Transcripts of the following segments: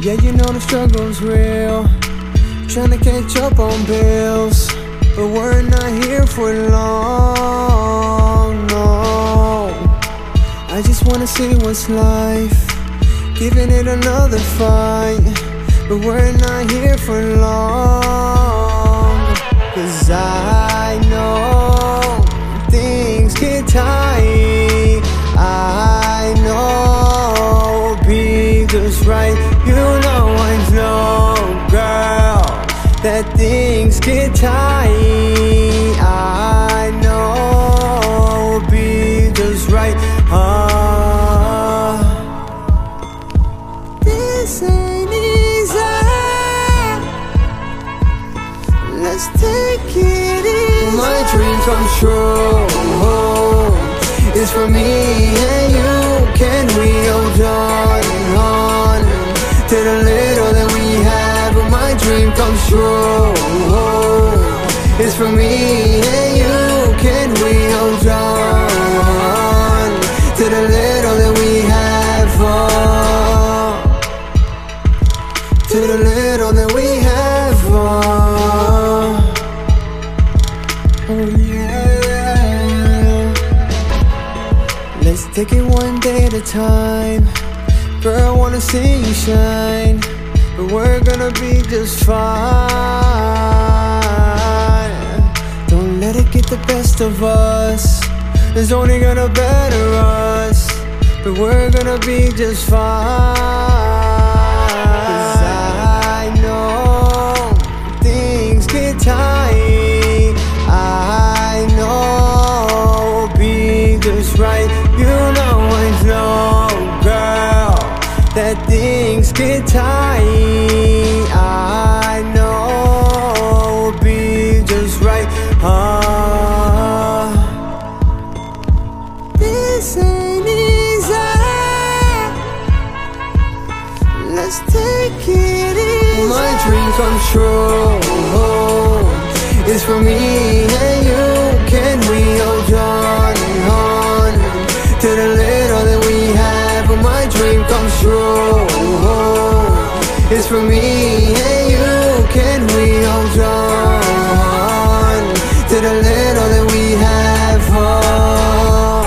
Yeah, you know the struggle's real. Trying to catch up on bills. But we're not here for long, no. I just wanna see what's life. Giving it another fight. But we're not here for long. That things get tight. I know be just right. Ah, this ain't easy. Let's take it easy. My dream come true. It's for me and you. Comes. It's for me and you. Can we hold on to the little that we have? Oh, to the little that we have. Oh, oh yeah. Let's take it one day at a time. Girl, I wanna see you shine. But we're gonna be just fine. Don't let it get the best of us. It's only gonna better us. But we're gonna be just fine. Things get tight. I know we'll be just right. Ah, this ain't easy. Let's take it easy. My dream come true. It's for me is for me and you Can we hold on to the little that we have? Oh,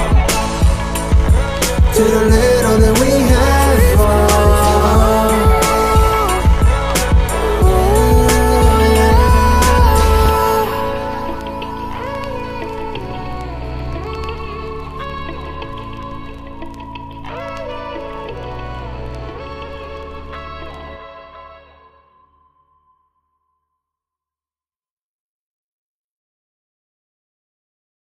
to the little